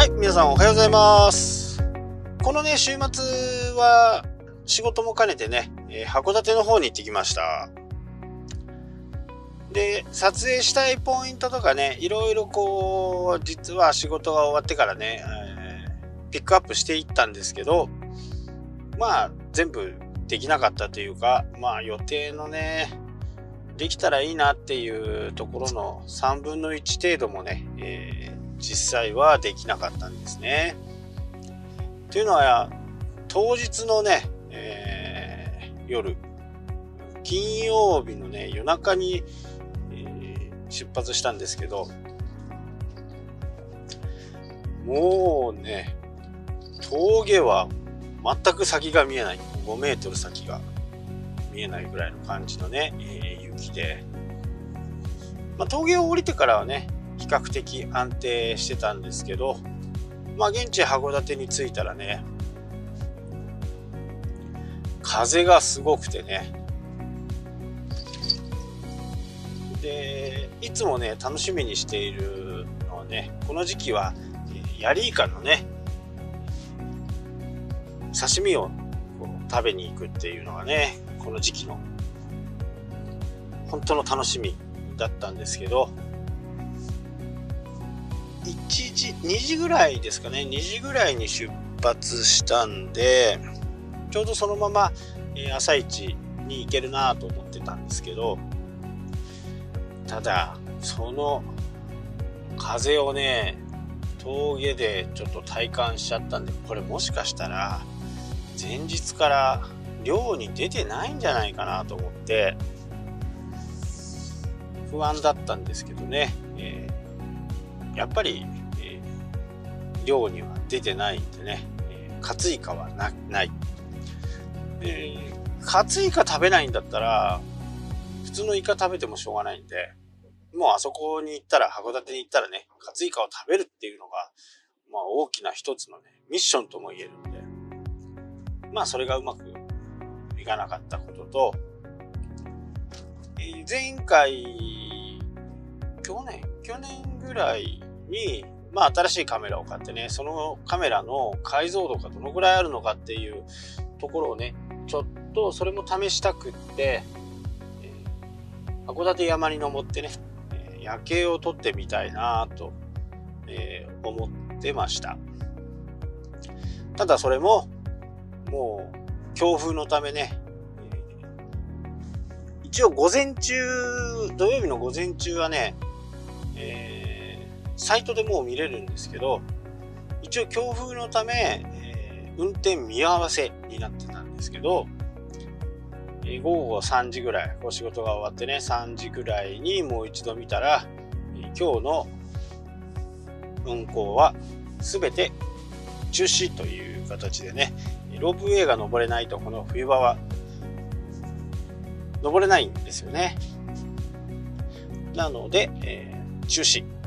はい、皆さんおはようございます。このね、週末は仕事も兼ねてね、えー函館の方に行ってきました。で、撮影したいポイントとかね、いろいろこう、実は仕事が終わってからね、えーピックアップしていったんですけど、まあ、全部できなかったというか、まあ予定のね、できたらいいなっていうところの3分の1程度もね、え実際はできなかったんですね。というのは、当日のね、えー夜、金曜日のね、夜中に、えー出発したんですけど、もうね、峠は全く先が見えない。5メートル先が見えないぐらいの感じのね、えー雪で。まあ、峠を降りてからはね、比較的安定してたんですけど、まあ、現地函館に着いたらね、風がすごくてね。で、いつもね、楽しみにしているのはね、この時期は、えヤリイカのね、刺身を食べに行くっていうのがね、この時期の本当の楽しみだったんですけど、1時、2時ぐらいですかね、2時ぐらいに出発したんで、ちょうどそのまま、え朝一に行けるなと思ってたんですけど、ただ、その風をね、峠でちょっと体感しちゃったんで、これもしかしたら、前日から漁に出てないんじゃないかなと思って、不安だったんですけどね、えーやっぱり、えー漁には出てないんでね、えー、カツイカはなない。えー、カツイカ食べないんだったら、普通のイカ食べてもしょうがないんで、もうあそこに行ったら、函館に行ったらね、カツイカを食べるっていうのが、まあ大きな一つのね、ミッションとも言えるんで、まあそれがうまくいかなかったことと、えー前回、去年、去年ぐらいに、まあ新しいカメラを買ってね、そのカメラの解像度がどのぐらいあるのかっていうところをね、ちょっとそれも試したくって、えー函館山に登ってね、えー夜景を撮ってみたいなと、えー思ってました。ただそれも、もう強風のためね、一応午前中、土曜日の午前中はね、えーサイトでもう見れるんですけど、一応強風のため、えー運転見合わせになってたんですけど、えー午後3時ぐらい、お仕事が終わってね、3時ぐらいにもう一度見たら、えー今日の運行は全て中止という形でね、ロープウェイが登れないとこの冬場は登れないんですよね。なので、えー中止。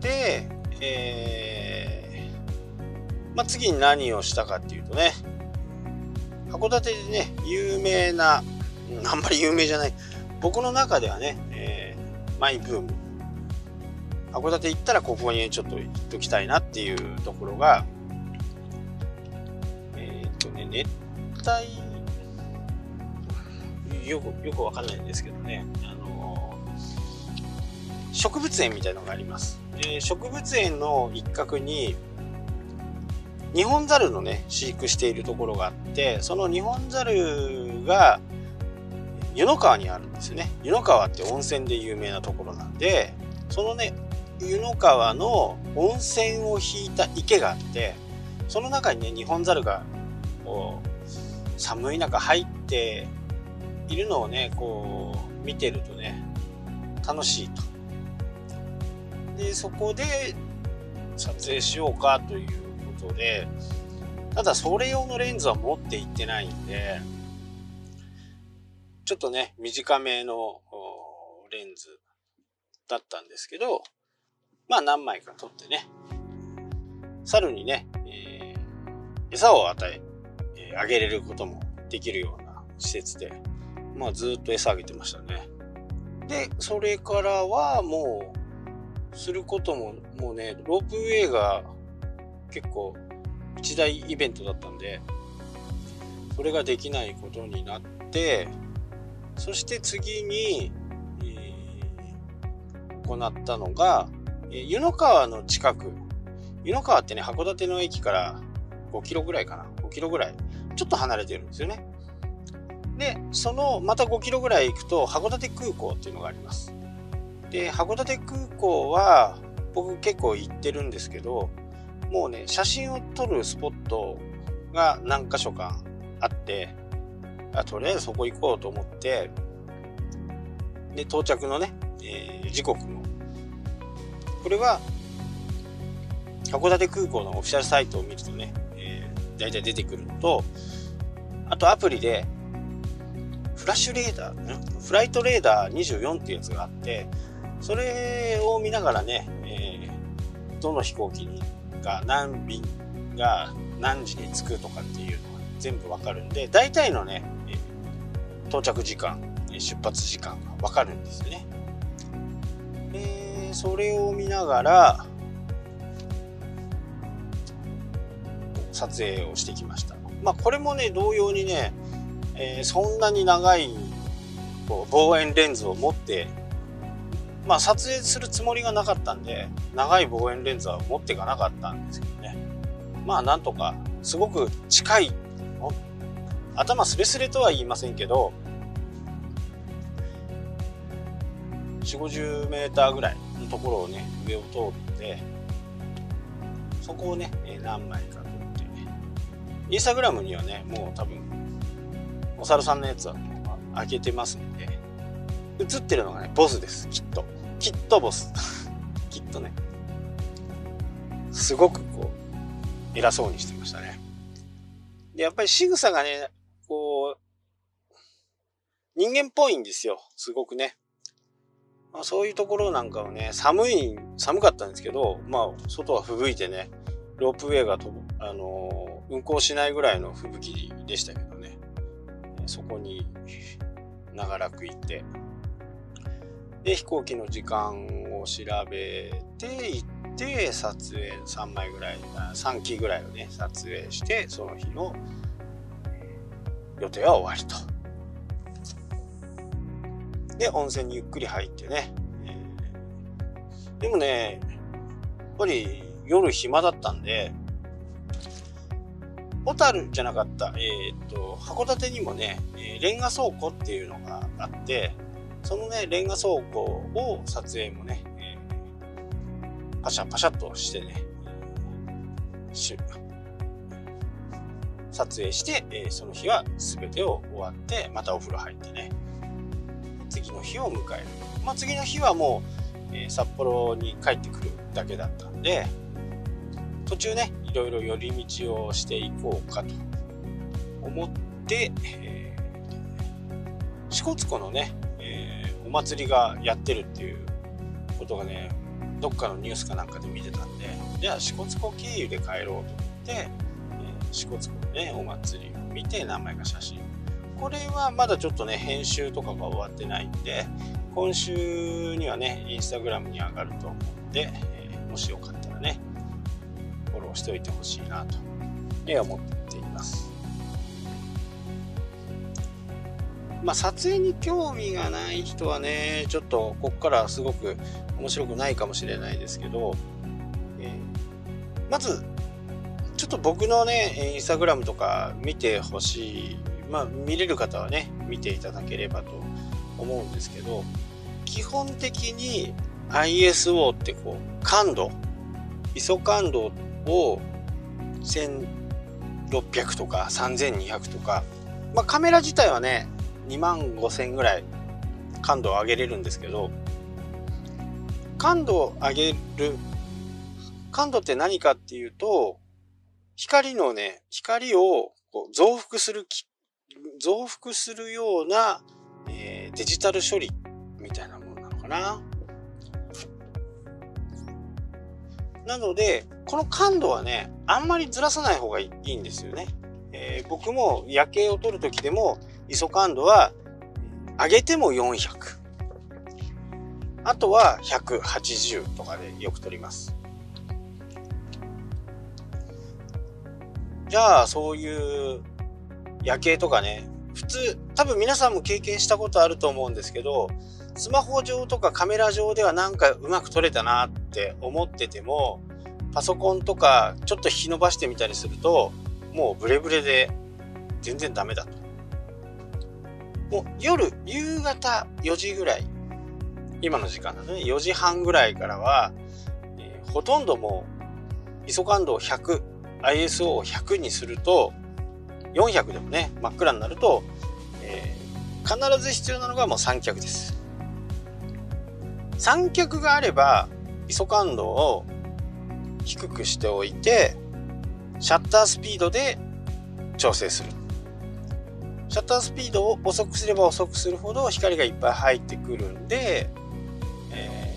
で、えーまあ、次に何をしたかっていうとね、函館でね、有名な、あんまり有名じゃない、僕の中ではね、えーマイブーム。函館行ったらここにちょっと行っときたいなっていうところが、えーっとね、熱帯、よく、よくわかんないんですけどね、あの植物園みたいのがあります。で植物園の一角に、日本猿のね、飼育しているところがあって、その日本猿が、湯の川にあるんですよね。湯の川って温泉で有名なところなんで、そのね、湯の川の温泉を引いた池があって、その中にね、日本猿が、こう、寒い中入っているのをね、こう、見てるとね、楽しいと。で、そこで撮影しようかということで、ただそれ用のレンズは持っていってないんで、ちょっとね、短めのレンズだったんですけど、まあ何枚か撮ってね、猿にね、えー餌を与え、えーあげれることもできるような施設で、まあずっと餌あげてましたね。で、それからはもう、することも、もうね、ロープウェイが結構一大イベントだったんでそれができないことになってそして次に、えー、行ったのが、えー、湯の川の近く。湯の川ってね函館の駅から5キロぐらいかな。5キロぐらい。ちょっと離れてるんですよね。でそのまた5キロぐらい行くと函館空港っていうのがあります。で函館空港は僕結構行ってるんですけどもうね写真を撮るスポットが何箇所かあってあとりあえずそこ行こうと思ってで到着のね、えー、時刻もこれは函館空港のオフィシャルサイトを見るとね、えー、大体出てくるのとあとアプリでフラッシュレーダー、フライトレーダー24っていうやつがあって、それを見ながらね、えー、どの飛行機が何便が何時に着くとかっていうのが全部わかるんで、大体のね、えー、到着時間、出発時間がわかるんですね。えー、それを見ながら、撮影をしてきました。まあこれもね、同様にね、えー、そんなに長いこう望遠レンズを持ってまあ撮影するつもりがなかったんで長い望遠レンズは持っていかなかったんですけどねまあなんとかすごく近い頭スレスレとは言いませんけど4 5 0メーターぐらいのところをね上を通るんでそこをね何枚か撮ってインスタグラムにはねもう多分お猿さんのやつは開けてますんで、映ってるのがね、ボスです、きっと。きっとボス。きっとね。すごくこう、偉そうにしてましたね。で、やっぱり仕草がね、こう、人間っぽいんですよ。すごくね。まあ、そういうところなんかをね、寒い、寒かったんですけど、まあ、外は吹雪いてね、ロープウェイが飛ぶ、あの、運行しないぐらいの吹雪でしたけどね。そこに長らくいてで飛行機の時間を調べて行って撮影3枚ぐらい3機ぐらいをね撮影してその日の予定は終わりと。で温泉にゆっくり入ってね、えー、でもねやっぱり夜暇だったんで小樽じゃなかった、えっ、と、函館にもね、えレンガ倉庫っていうのがあって、そのね、レンガ倉庫を撮影もね、えー、パシャパシャっとしてね、撮影して、えー、その日は全てを終わって、またお風呂入ってね、次の日を迎える。まあ、次の日はもう、えー、札幌に帰ってくるだけだったんで、途中ね、いろいろ寄り道をしていこうかと思って、えー、支笏湖のね、お祭りがやってるっていうことがね、どっかのニュースかなんかで見てたんで、じゃあ支笏湖経由で帰ろうと思って、支笏湖のね、お祭りを見て名前が写真。これはまだちょっとね、編集とかが終わってないんで、今週にはね、インスタグラムに上がると思うんで、えー、もしよかったらね、フォローしておいてほしいなと思っています。まあ、撮影に興味がない人はね、ちょっとここからすごく面白くないかもしれないですけど、えー、まず、ちょっと僕のね、インスタグラムとか見てほしい、まあ、見れる方はね、見ていただければと思うんですけど、基本的に ISO ってこう、感度、ISO 感度を1600とか3200とか、まあ、カメラ自体はね2万5000ぐらい感度を上げれるんですけど感度を上げる感度って何かっていうと光のね光をこう増幅する増幅するような、えー、デジタル処理みたいなものなのかななので、この感度はね、あんまりずらさない方がいいんですよね。えー、僕も夜景を撮るときでも、ISO 感度は上げても400。あとは180とかでよく撮ります。じゃあそういう夜景とかね、普通、多分皆さんも経験したことあると思うんですけど、スマホ上とかカメラ上ではなんかうまく撮れたなって思ってても、パソコンとかちょっと引き伸ばしてみたりすると、もうブレブレで全然ダメだと。もう夜、夕方4時ぐらい、今の時間だね、4時半ぐらいからは、えー、ほとんどもう、ISO 感度を100、ISO を100にすると、400でもね、真っ暗になると、えー、必ず必要なのがもう三脚です。三脚があれば、ISO 感度を低くしておいて、シャッタースピードで調整する。シャッタースピードを遅くすれば遅くするほど光がいっぱい入ってくるんで、え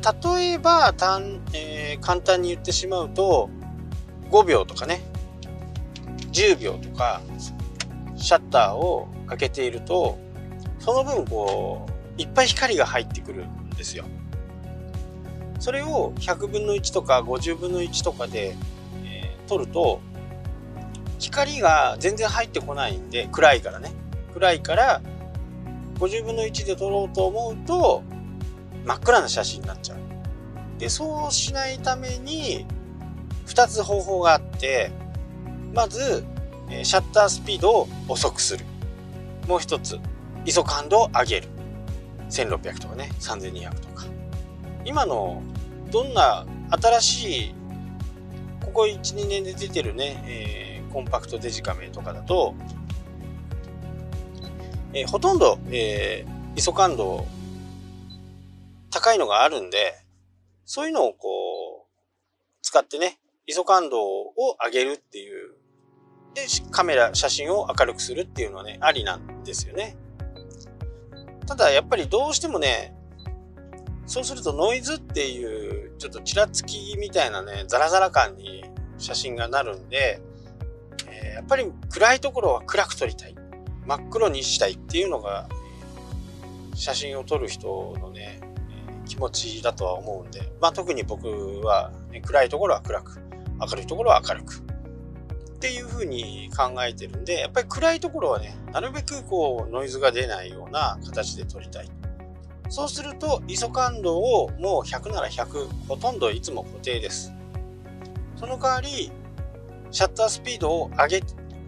ー、例えば単、えー、簡単に言ってしまうと、5秒とかね、10秒とかシャッターを開けているとその分こういっぱい光が入ってくるんですよ。それを100分の1とか50分の1とかで、えー、撮ると光が全然入ってこないんで暗いからね暗いから50分の1で撮ろうと思うと真っ暗な写真になっちゃう。でそうしないために2つ方法があってまず、シャッタースピードを遅くする。もう一つ、ISO 感度を上げる。1600とかね、3200とか。今の、どんな新しい、ここ1、2年で出てるね、えー、コンパクトデジカメとかだと、えー、ほとんど、えー、ISO 感度高いのがあるんで、そういうのをこう、使ってね、ISO 感度を上げるっていうで、カメラ、写真を明るくするっていうのはね、ありなんですよね。ただ、やっぱりどうしてもね、そうするとノイズっていう、ちょっとちらつきみたいなね、ザラザラ感に写真がなるんで、えー、やっぱり暗いところは暗く撮りたい。真っ黒にしたいっていうのが、写真を撮る人のねえ、気持ちだとは思うんで、まあ特に僕は、ね、暗いところは暗く、明るいところは明るく、っていう風に考えてるんで、やっぱり暗いところはね、なるべくこうノイズが出ないような形で撮りたい。そうすると ISO 感度をもう100なら100、ほとんどいつも固定です。その代わり、シャッタースピードを上げ、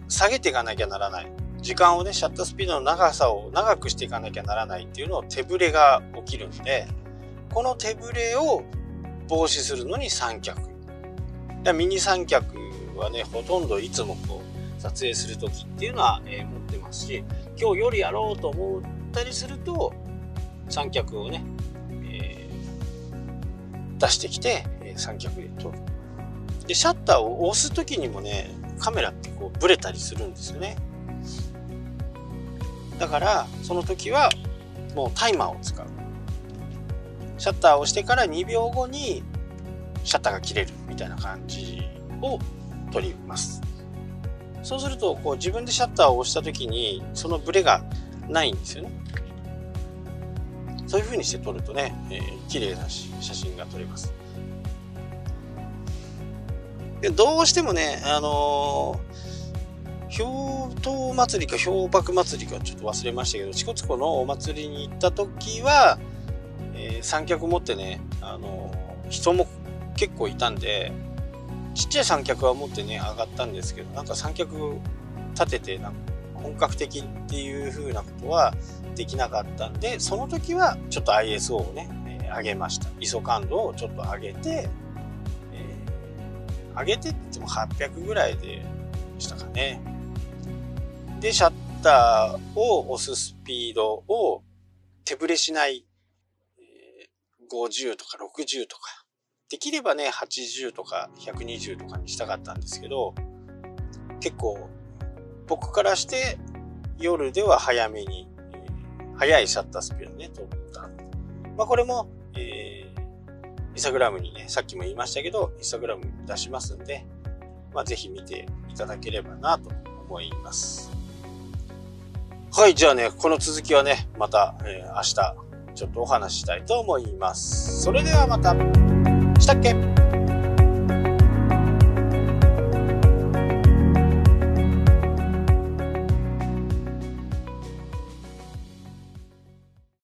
下げていかなきゃならない。時間をね、シャッタースピードの長さを長くしていかなきゃならないっていうのを手ぶれが起きるんで、この手ぶれを防止するのに三脚。ミニ三脚はね、ほとんどいつもこう、撮影する時っていうのは、えー、持ってますし、今日夜やろうと思ったりすると、三脚をね、えー、出してきて、え、三脚で撮る。で、シャッターを押す時にもね、カメラってこうブレたりするんですよね。だから、その時はもうタイマーを使う。シャッターを押してから2秒後にシャッターが切れるみたいな感じを取ります。そうすると、こう自分でシャッターを押した時に、そのブレがないんですよね。そういう風にして撮るとね、えー、綺麗な写真が撮れます。どうしてもね、あのー、氷濤祭りか氷瀑祭りかちょっと忘れましたけど、支笏湖のお祭りに行った時は、えー、三脚持ってね、あのー、人も結構いたんで、ちっちゃい三脚は持ってね、上がったんですけど、なんか三脚立てて、なんか本格的っていう風なことはできなかったんで、その時はちょっと ISO をね、えー、上げました。ISO 感度をちょっと上げて、上げてっても800ぐらいでしたかね。で、シャッターを押すスピードを手ぶれしない、え、50とか60とかできればね、80とか120とかにしたかったんですけど、結構僕からして夜では早めに、えー、早いシャッタースピードね、撮った。まあこれも、えー、インスタグラムにね、さっきも言いましたけど、インスタグラムに出しますんで、まあぜひ見ていただければなと思います。はい、じゃあね、この続きはね、また、えー、明日、ちょっとお話ししたいと思います。それではまた。したっけ？